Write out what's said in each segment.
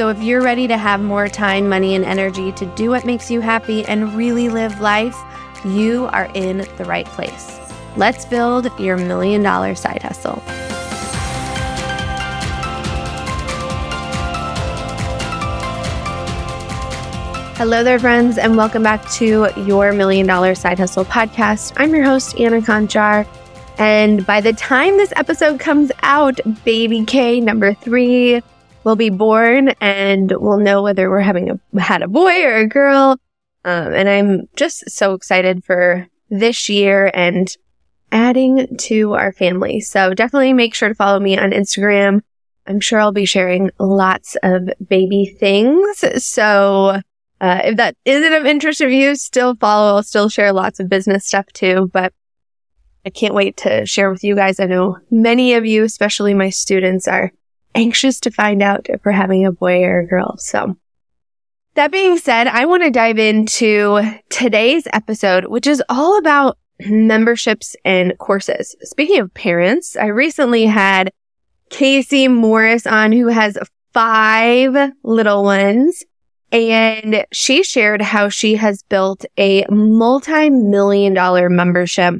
So, if you're ready to have more time, money, and energy to do what makes you happy and really live life, you are in the right place. Let's build your million dollar side hustle. Hello there, friends, and welcome back to your Million Dollar Side Hustle podcast. I'm your host, Anna Kornick. And by the time this episode comes out, baby K number three will be born, and we'll know whether we're having a, had a boy or a girl. Um, and I'm just so excited for this year and adding to our family. So definitely make sure to follow me on Instagram. I'm sure I'll be sharing lots of baby things. So uh, if that isn't of interest of you, still follow. I'll still share lots of business stuff too, but I can't wait to share with you guys. I know many of you, especially my students, are anxious to find out if we're having a boy or a girl. So that being said, I want to dive into today's episode, which is all about memberships and courses. Speaking of parents, I recently had Casey Morris on who has five little ones. And she shared how she has built a multi-million dollar membership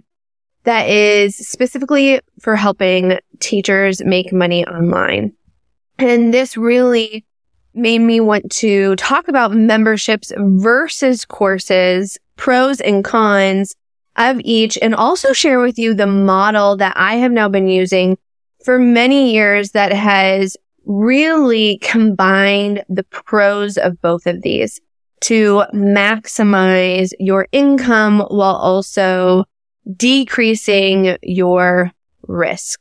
that is specifically for helping teachers make money online. And this really made me want to talk about memberships versus courses, pros and cons of each, and also share with you the model that I have now been using for many years that has really combined the pros of both of these to maximize your income while also decreasing your risk.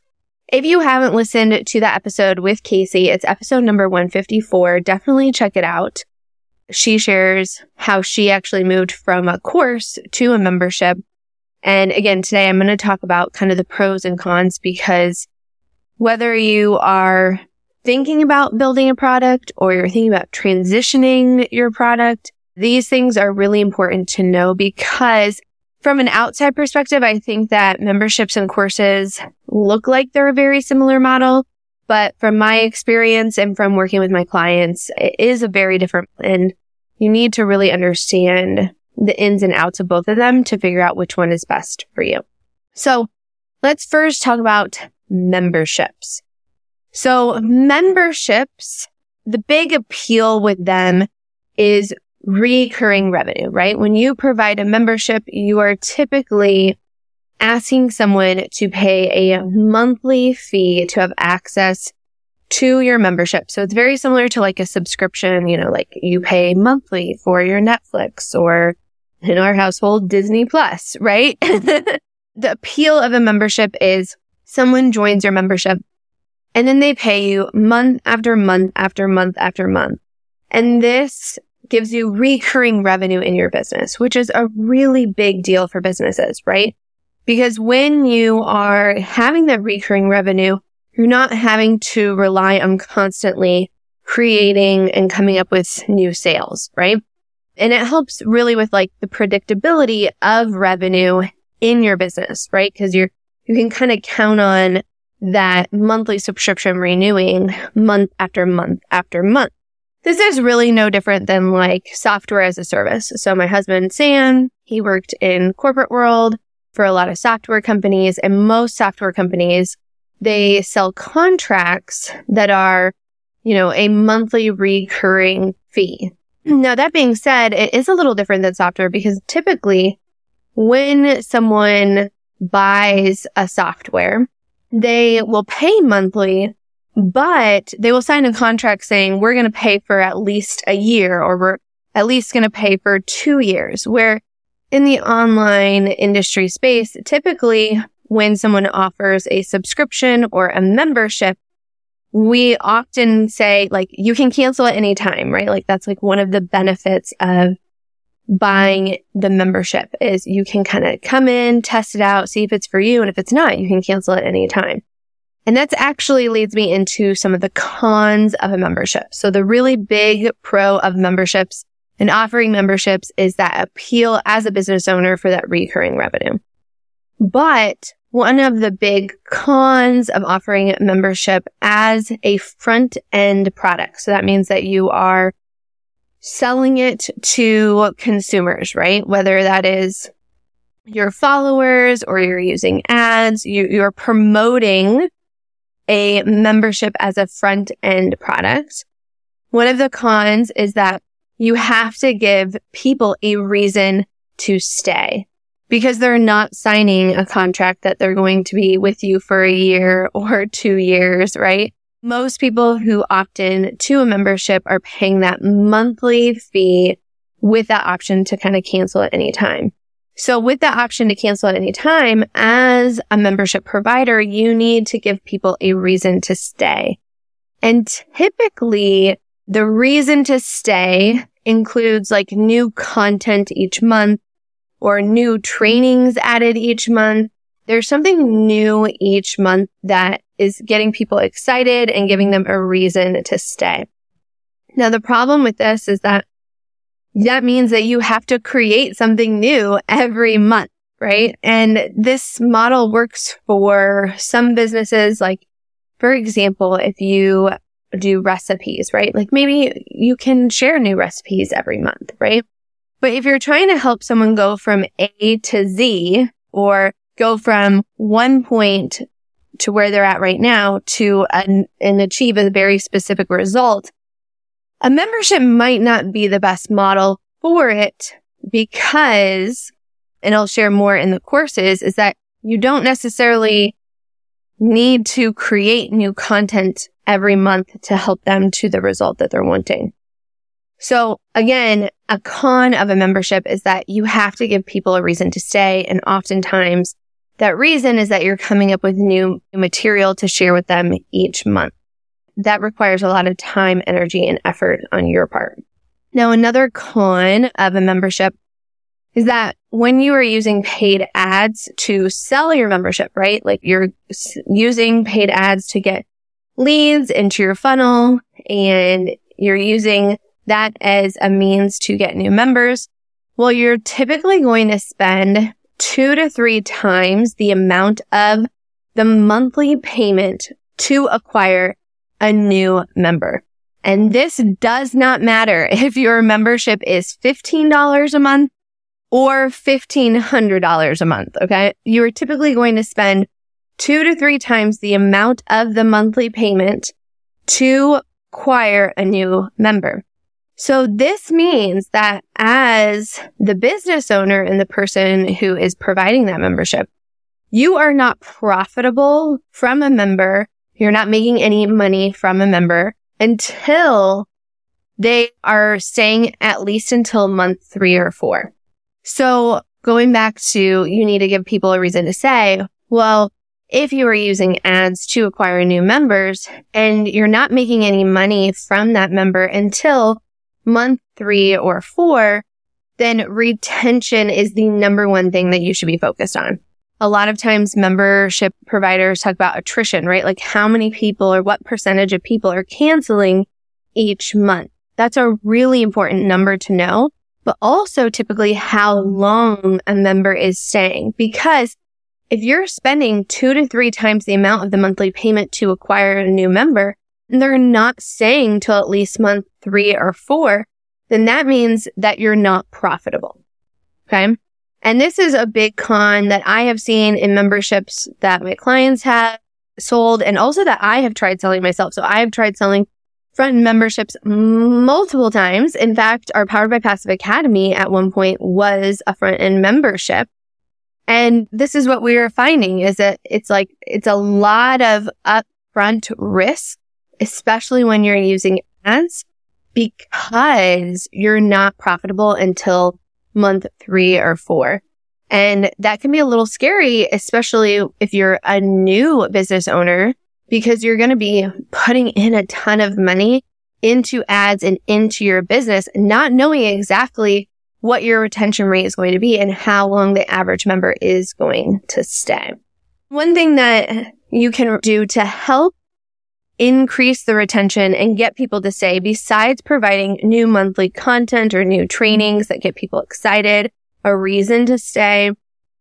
If you haven't listened to that episode with Casey, it's episode number 154. Definitely check it out. She shares how she actually moved from a course to a membership. And again, today I'm going to talk about kind of the pros and cons because whether you are thinking about building a product or you're thinking about transitioning your product, these things are really important to know because from an outside perspective, I think that memberships and courses look like they're a very similar model. But from my experience and from working with my clients, it is a very different and you need to really understand the ins and outs of both of them to figure out which one is best for you. So let's first talk about memberships. So memberships, the big appeal with them is recurring revenue, right? When you provide a membership, you are typically asking someone to pay a monthly fee to have access to your membership. So it's very similar to like a subscription, you know, like you pay monthly for your Netflix or in our household, Disney Plus, right? the appeal of a membership is someone joins your membership and then they pay you month after month after month after month. And this gives you recurring revenue in your business, which is a really big deal for businesses, right? Because when you are having that recurring revenue, you're not having to rely on constantly creating and coming up with new sales, right? And it helps really with like the predictability of revenue in your business, right? Cause you're, you can kind of count on that monthly subscription renewing month after month after month. This is really no different than like software as a service. So my husband, Sam, he worked in corporate world for a lot of software companies and most software companies, they sell contracts that are, you know, a monthly recurring fee. Now, that being said, it is a little different than software because typically when someone buys a software, they will pay monthly, but they will sign a contract saying we're going to pay for at least a year or we're at least going to pay for two years. Where in the online industry space, typically when someone offers a subscription or a membership, we often say like, you can cancel at any time, right? Like that's like one of the benefits of buying the membership is you can kind of come in, test it out, see if it's for you. And if it's not, you can cancel at any time. And that's actually leads me into some of the cons of a membership. So the really big pro of memberships and offering memberships is that appeal as a business owner for that recurring revenue. But one of the big cons of offering membership as a front end product. So that means that you are selling it to consumers, right? Whether that is your followers or you're using ads, you, you're promoting a membership as a front end product. One of the cons is that you have to give people a reason to stay because they're not signing a contract that they're going to be with you for a year or two years, right? Most people who opt in to a membership are paying that monthly fee with that option to kind of cancel at any time. So with that option to cancel at any time, as a membership provider, you need to give people a reason to stay. And typically the reason to stay includes like new content each month or new trainings added each month. There's something new each month that is getting people excited and giving them a reason to stay. Now, the problem with this is that that means that you have to create something new every month, right? And this model works for some businesses. Like, for example, if you do recipes, right? Like maybe you can share new recipes every month, right? But if you're trying to help someone go from A to Z or go from one point to where they're at right now to an, and achieve a very specific result, a membership might not be the best model for it because, and I'll share more in the courses, is that you don't necessarily need to create new content every month to help them to the result that they're wanting. So again, a con of a membership is that you have to give people a reason to stay. And oftentimes that reason is that you're coming up with new material to share with them each month. That requires a lot of time, energy, and effort on your part. Now, another con of a membership is that when you are using paid ads to sell your membership, right? Like you're using paid ads to get leads into your funnel and you're using that as a means to get new members. Well, you're typically going to spend two to three times the amount of the monthly payment to acquire a new member. And this does not matter if your membership is $15 a month or $1,500 a month. Okay. You are typically going to spend two to three times the amount of the monthly payment to acquire a new member. So this means that as the business owner and the person who is providing that membership, you are not profitable from a member. You're not making any money from a member until they are staying at least until month three or four. So going back to you need to give people a reason to say, well, if you are using ads to acquire new members and you're not making any money from that member until month three or four, then retention is the number one thing that you should be focused on. A lot of times membership providers talk about attrition, right? Like how many people or what percentage of people are canceling each month. That's a really important number to know but also typically how long a member is staying. Because if you're spending two to three times the amount of the monthly payment to acquire a new member, and they're not staying till at least month three or four, then that means that you're not profitable. Okay. And this is a big con that I have seen in memberships that my clients have sold and also that I have tried selling myself. So I have tried selling front memberships multiple times. In fact, our Powered by Passive Academy at one point was a front end membership. And this is what we are finding is that it's like, it's a lot of upfront risk, especially when you're using ads because you're not profitable until month three or four. And that can be a little scary, especially if you're a new business owner because you're going to be putting in a ton of money into ads and into your business, not knowing exactly what your retention rate is going to be and how long the average member is going to stay. One thing that you can do to help increase the retention and get people to stay besides providing new monthly content or new trainings that get people excited, a reason to stay.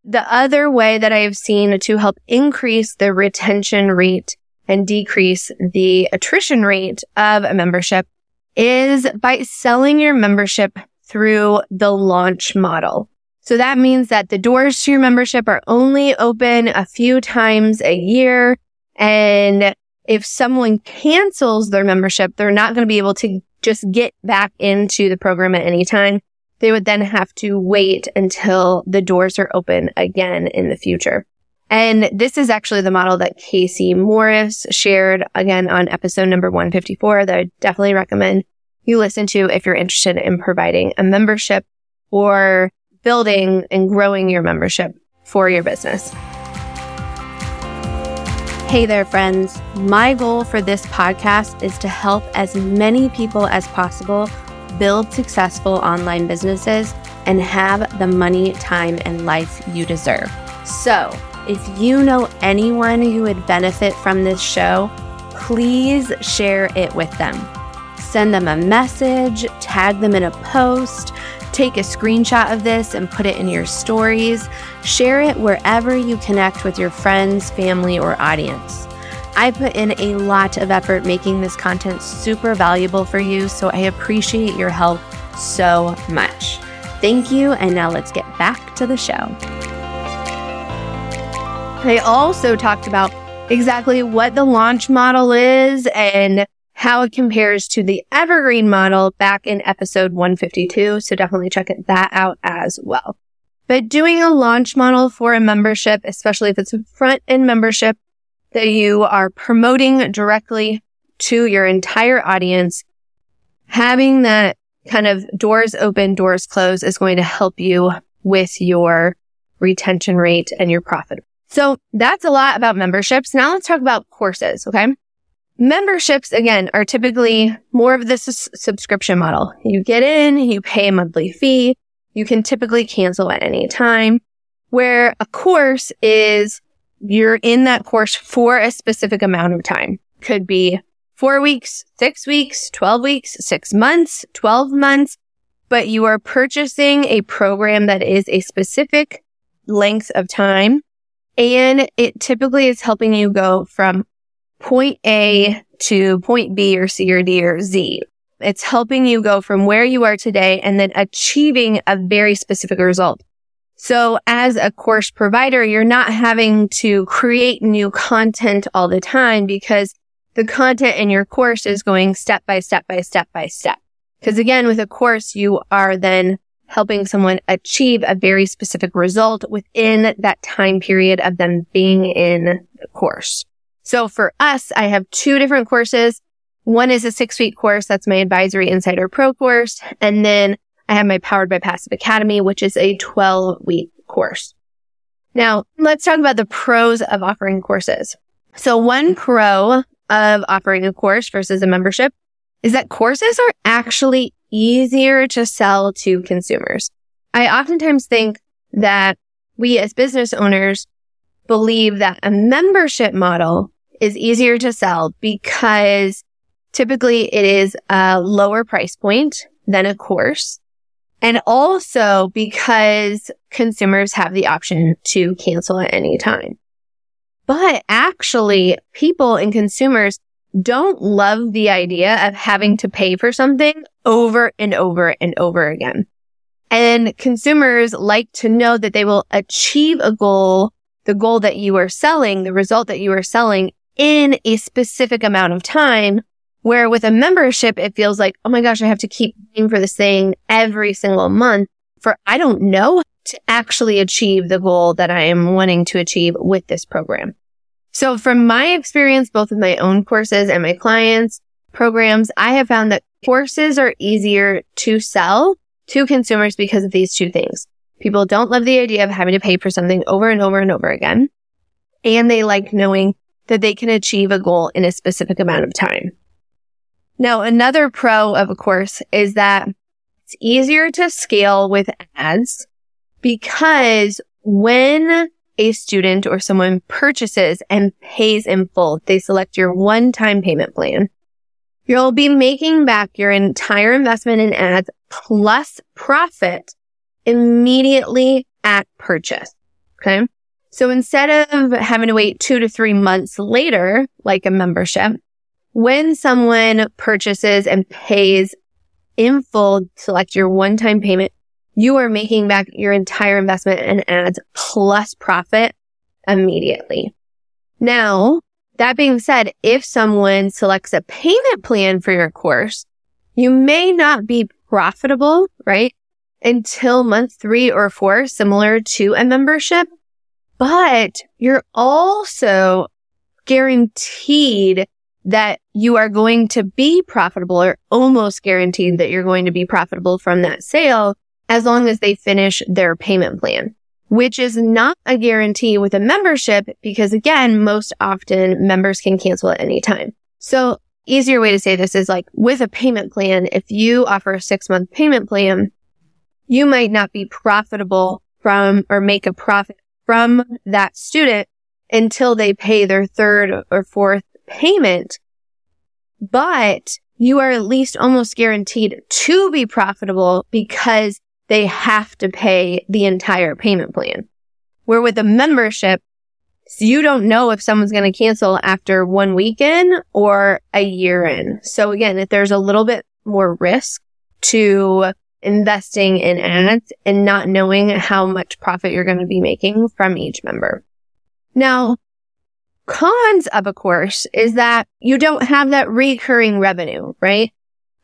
The other way that I have seen to help increase the retention rate and decrease the attrition rate of a membership is by selling your membership through the launch model. So that means that the doors to your membership are only open a few times a year. And if someone cancels their membership, they're not going to be able to just get back into the program at any time. They would then have to wait until the doors are open again in the future. And this is actually the model that Casey Morris shared again on episode number 154 that I definitely recommend you listen to if you're interested in providing a membership or building and growing your membership for your business. Hey there, friends. My goal for this podcast is to help as many people as possible build successful online businesses and have the money, time, and life you deserve. So, if you know anyone who would benefit from this show, please share it with them send them a message, tag them in a post, take a screenshot of this and put it in your stories. Share it wherever you connect with your friends, family, or audience. I put in a lot of effort making this content super valuable for you, so I appreciate your help so much. Thank you, and now let's get back to the show. I also talked about exactly what the launch model is and how it compares to the evergreen model back in episode 152. So definitely check that out as well. But doing a launch model for a membership, especially if it's a front end membership that you are promoting directly to your entire audience, having that kind of doors open, doors close is going to help you with your retention rate and your profit. So that's a lot about memberships. Now let's talk about courses. Okay. Memberships, again, are typically more of this subscription model. You get in, you pay a monthly fee. You can typically cancel at any time where a course is you're in that course for a specific amount of time. Could be four weeks, six weeks, 12 weeks, six months, 12 months, but you are purchasing a program that is a specific length of time. And it typically is helping you go from point A to point B or C or D or Z. It's helping you go from where you are today and then achieving a very specific result. So as a course provider, you're not having to create new content all the time because the content in your course is going step by step by step by step. Because again, with a course, you are then helping someone achieve a very specific result within that time period of them being in the course. So for us, I have two different courses. One is a six week course. That's my advisory insider pro course. And then I have my powered by passive academy, which is a 12 week course. Now let's talk about the pros of offering courses. So one pro of offering a course versus a membership is that courses are actually easier to sell to consumers. I oftentimes think that we as business owners believe that a membership model is easier to sell because typically it is a lower price point than a course. And also because consumers have the option to cancel at any time. But actually people and consumers don't love the idea of having to pay for something over and over and over again. And consumers like to know that they will achieve a goal, the goal that you are selling, the result that you are selling in a specific amount of time. Where with a membership, it feels like, oh my gosh, I have to keep paying for this thing every single month for I don't know to actually achieve the goal that I am wanting to achieve with this program. So from my experience, both with my own courses and my clients programs, I have found that courses are easier to sell to consumers because of these two things. People don't love the idea of having to pay for something over and over and over again. And they like knowing that they can achieve a goal in a specific amount of time. Now, another pro of a course is that it's easier to scale with ads because when a student or someone purchases and pays in full, they select your one-time payment plan. You'll be making back your entire investment in ads plus profit immediately at purchase. Okay. So instead of having to wait two to three months later, like a membership, when someone purchases and pays in full, select your one-time payment, you are making back your entire investment and ads plus profit immediately. Now, that being said, if someone selects a payment plan for your course, you may not be profitable, right? Until month three or four, similar to a membership, but you're also guaranteed that you are going to be profitable or almost guaranteed that you're going to be profitable from that sale as long as they finish their payment plan, which is not a guarantee with a membership because again, most often members can cancel at any time. So easier way to say this is like with a payment plan, if you offer a six month payment plan, you might not be profitable from or make a profit from that student until they pay their third or fourth payment. But you are at least almost guaranteed to be profitable because they have to pay the entire payment plan. Where with a membership, you don't know if someone's going to cancel after one weekend or a year in. So again, if there's a little bit more risk to investing in ads and not knowing how much profit you're going to be making from each member. Now, cons of a course is that you don't have that recurring revenue, right?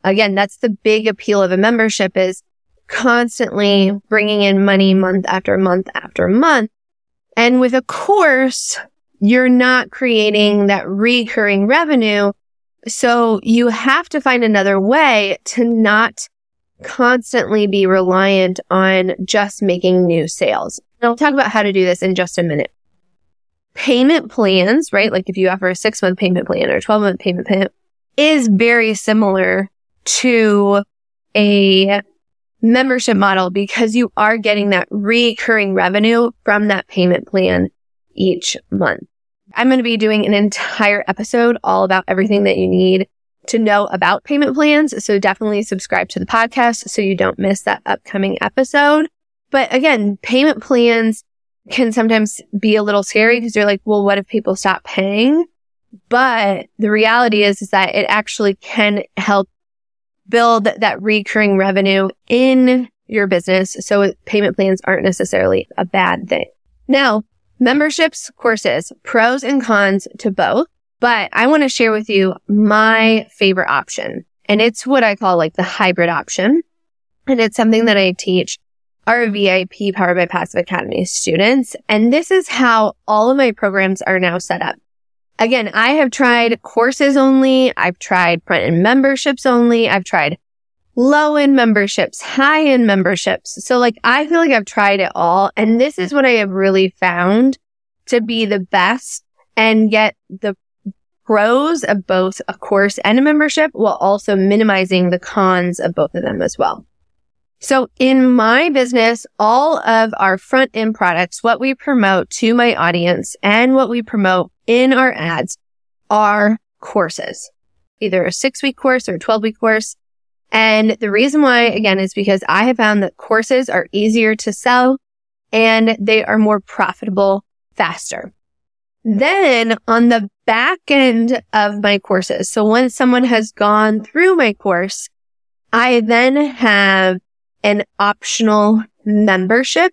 Again, that's the big appeal of a membership is constantly bringing in money month after month after month. And with a course, you're not creating that recurring revenue. So you have to find another way to not constantly be reliant on just making new sales. And I'll talk about how to do this in just a minute. Payment plans, right? Like if you offer a six month payment plan or a 12 month payment plan is very similar to a membership model because you are getting that recurring revenue from that payment plan each month. I'm going to be doing an entire episode all about everything that you need to know about payment plans. So definitely subscribe to the podcast so you don't miss that upcoming episode. But again, payment plans can sometimes be a little scary because you're like, well, what if people stop paying? But the reality is, is that it actually can help build that recurring revenue in your business. So payment plans aren't necessarily a bad thing. Now, memberships, courses, pros and cons to both. But I want to share with you my favorite option. And it's what I call like the hybrid option. And it's something that I teach our VIP Powered by Passive Academy students. And this is how all of my programs are now set up. Again, I have tried courses only. I've tried front and memberships only. I've tried low end memberships, high end memberships. So like I feel like I've tried it all. And this is what I have really found to be the best and get the pros of both a course and a membership while also minimizing the cons of both of them as well. So in my business, all of our front end products, what we promote to my audience and what we promote in our ads are courses, either a six week course or a 12 week course. And the reason why, again, is because I have found that courses are easier to sell and they are more profitable faster. Then on the back end of my courses, so once someone has gone through my course, I then have an optional membership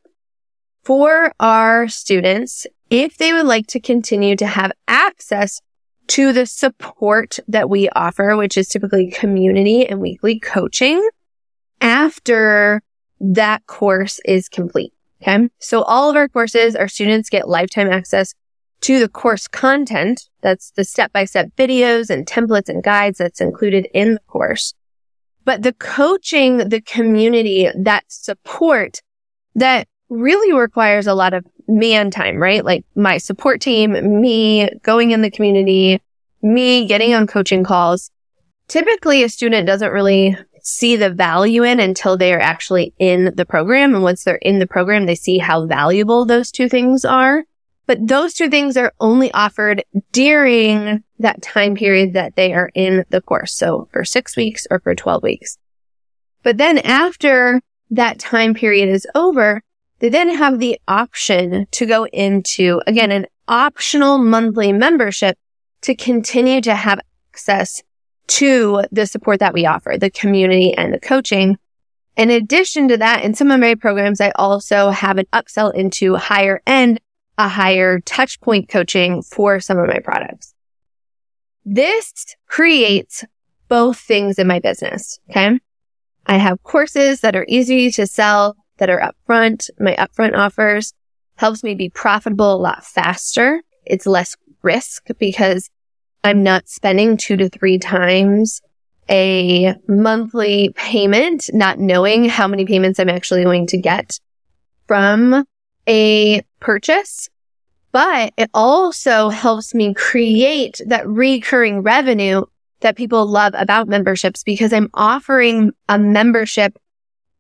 for our students if they would like to continue to have access to the support that we offer, which is typically community and weekly coaching after that course is complete. Okay. So all of our courses, our students get lifetime access to the course content. That's the step-by-step videos and templates and guides that's included in the course. But the coaching, the community, that support that really requires a lot of man time, right? Like my support team, me going in the community, me getting on coaching calls. Typically a student doesn't really see the value in until they are actually in the program. And once they're in the program, they see how valuable those two things are. But those two things are only offered during that time period that they are in the course. So for six weeks or for 12 weeks. But then after that time period is over, they then have the option to go into, again, an optional monthly membership to continue to have access to the support that we offer, the community and the coaching. In addition to that, in some of my programs, I also have an upsell into higher end, a higher touch point coaching for some of my products. This creates both things in my business. Okay. I have courses that are easy to sell that are upfront. My upfront offers helps me be profitable a lot faster. It's less risk because I'm not spending two to three times a monthly payment, not knowing how many payments I'm actually going to get from a purchase. But it also helps me create that recurring revenue that people love about memberships because I'm offering a membership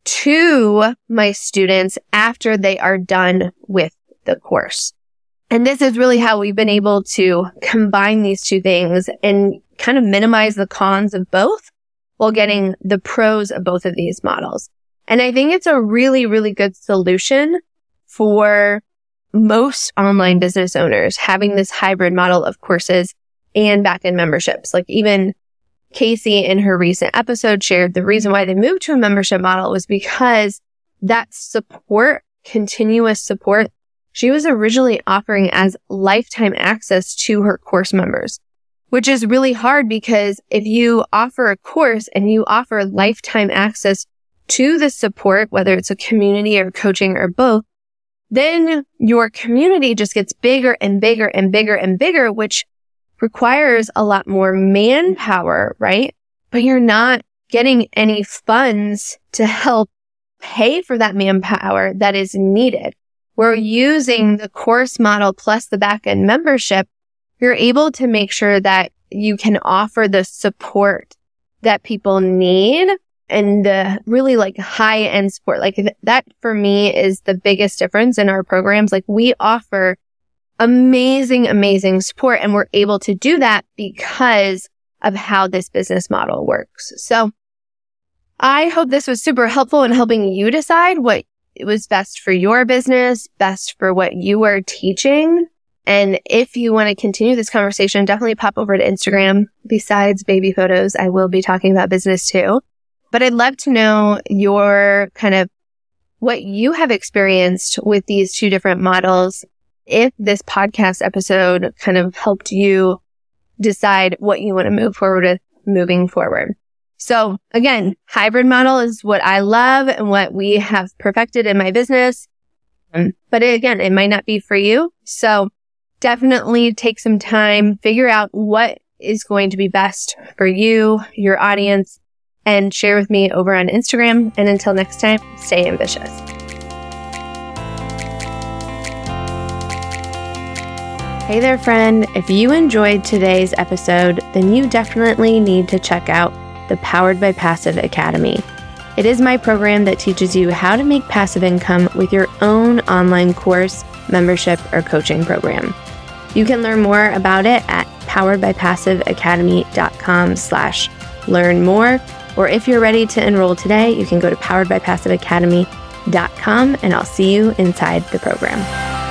to my students after they are done with the course. And this is really how we've been able to combine these two things and kind of minimize the cons of both while getting the pros of both of these models. And I think it's a really, really good solution for most online business owners having this hybrid model of courses and back-end memberships. Like even Casey in her recent episode shared the reason why they moved to a membership model was because that support, continuous support, she was originally offering as lifetime access to her course members, which is really hard because if you offer a course and you offer lifetime access to the support, whether it's a community or coaching or both, then your community just gets bigger and bigger and bigger and bigger, which requires a lot more manpower, right? But you're not getting any funds to help pay for that manpower that is needed. We're using the course model plus the backend membership. You're able to make sure that you can offer the support that people need and the really like high end support. Like that for me is the biggest difference in our programs. Like we offer amazing, amazing support. And we're able to do that because of how this business model works. So I hope this was super helpful in helping you decide what was best for your business, best for what you are teaching. And if you want to continue this conversation, definitely pop over to Instagram. Besides baby photos, I will be talking about business too. But I'd love to know your kind of what you have experienced with these two different models if this podcast episode kind of helped you decide what you want to move forward with moving forward. So again, hybrid model is what I love and what we have perfected in my business. Um, but again, it might not be for you. So definitely take some time, figure out what is going to be best for you, your audience, and share with me over on Instagram. And until next time, stay ambitious. Hey there, friend. If you enjoyed today's episode, then you definitely need to check out the Powered by Passive Academy. It is my program that teaches you how to make passive income with your own online course, membership, or coaching program. You can learn more about it at poweredbypassiveacademy.com slash learn more. Or if you're ready to enroll today, you can go to poweredbypassiveacademy.com and I'll see you inside the program.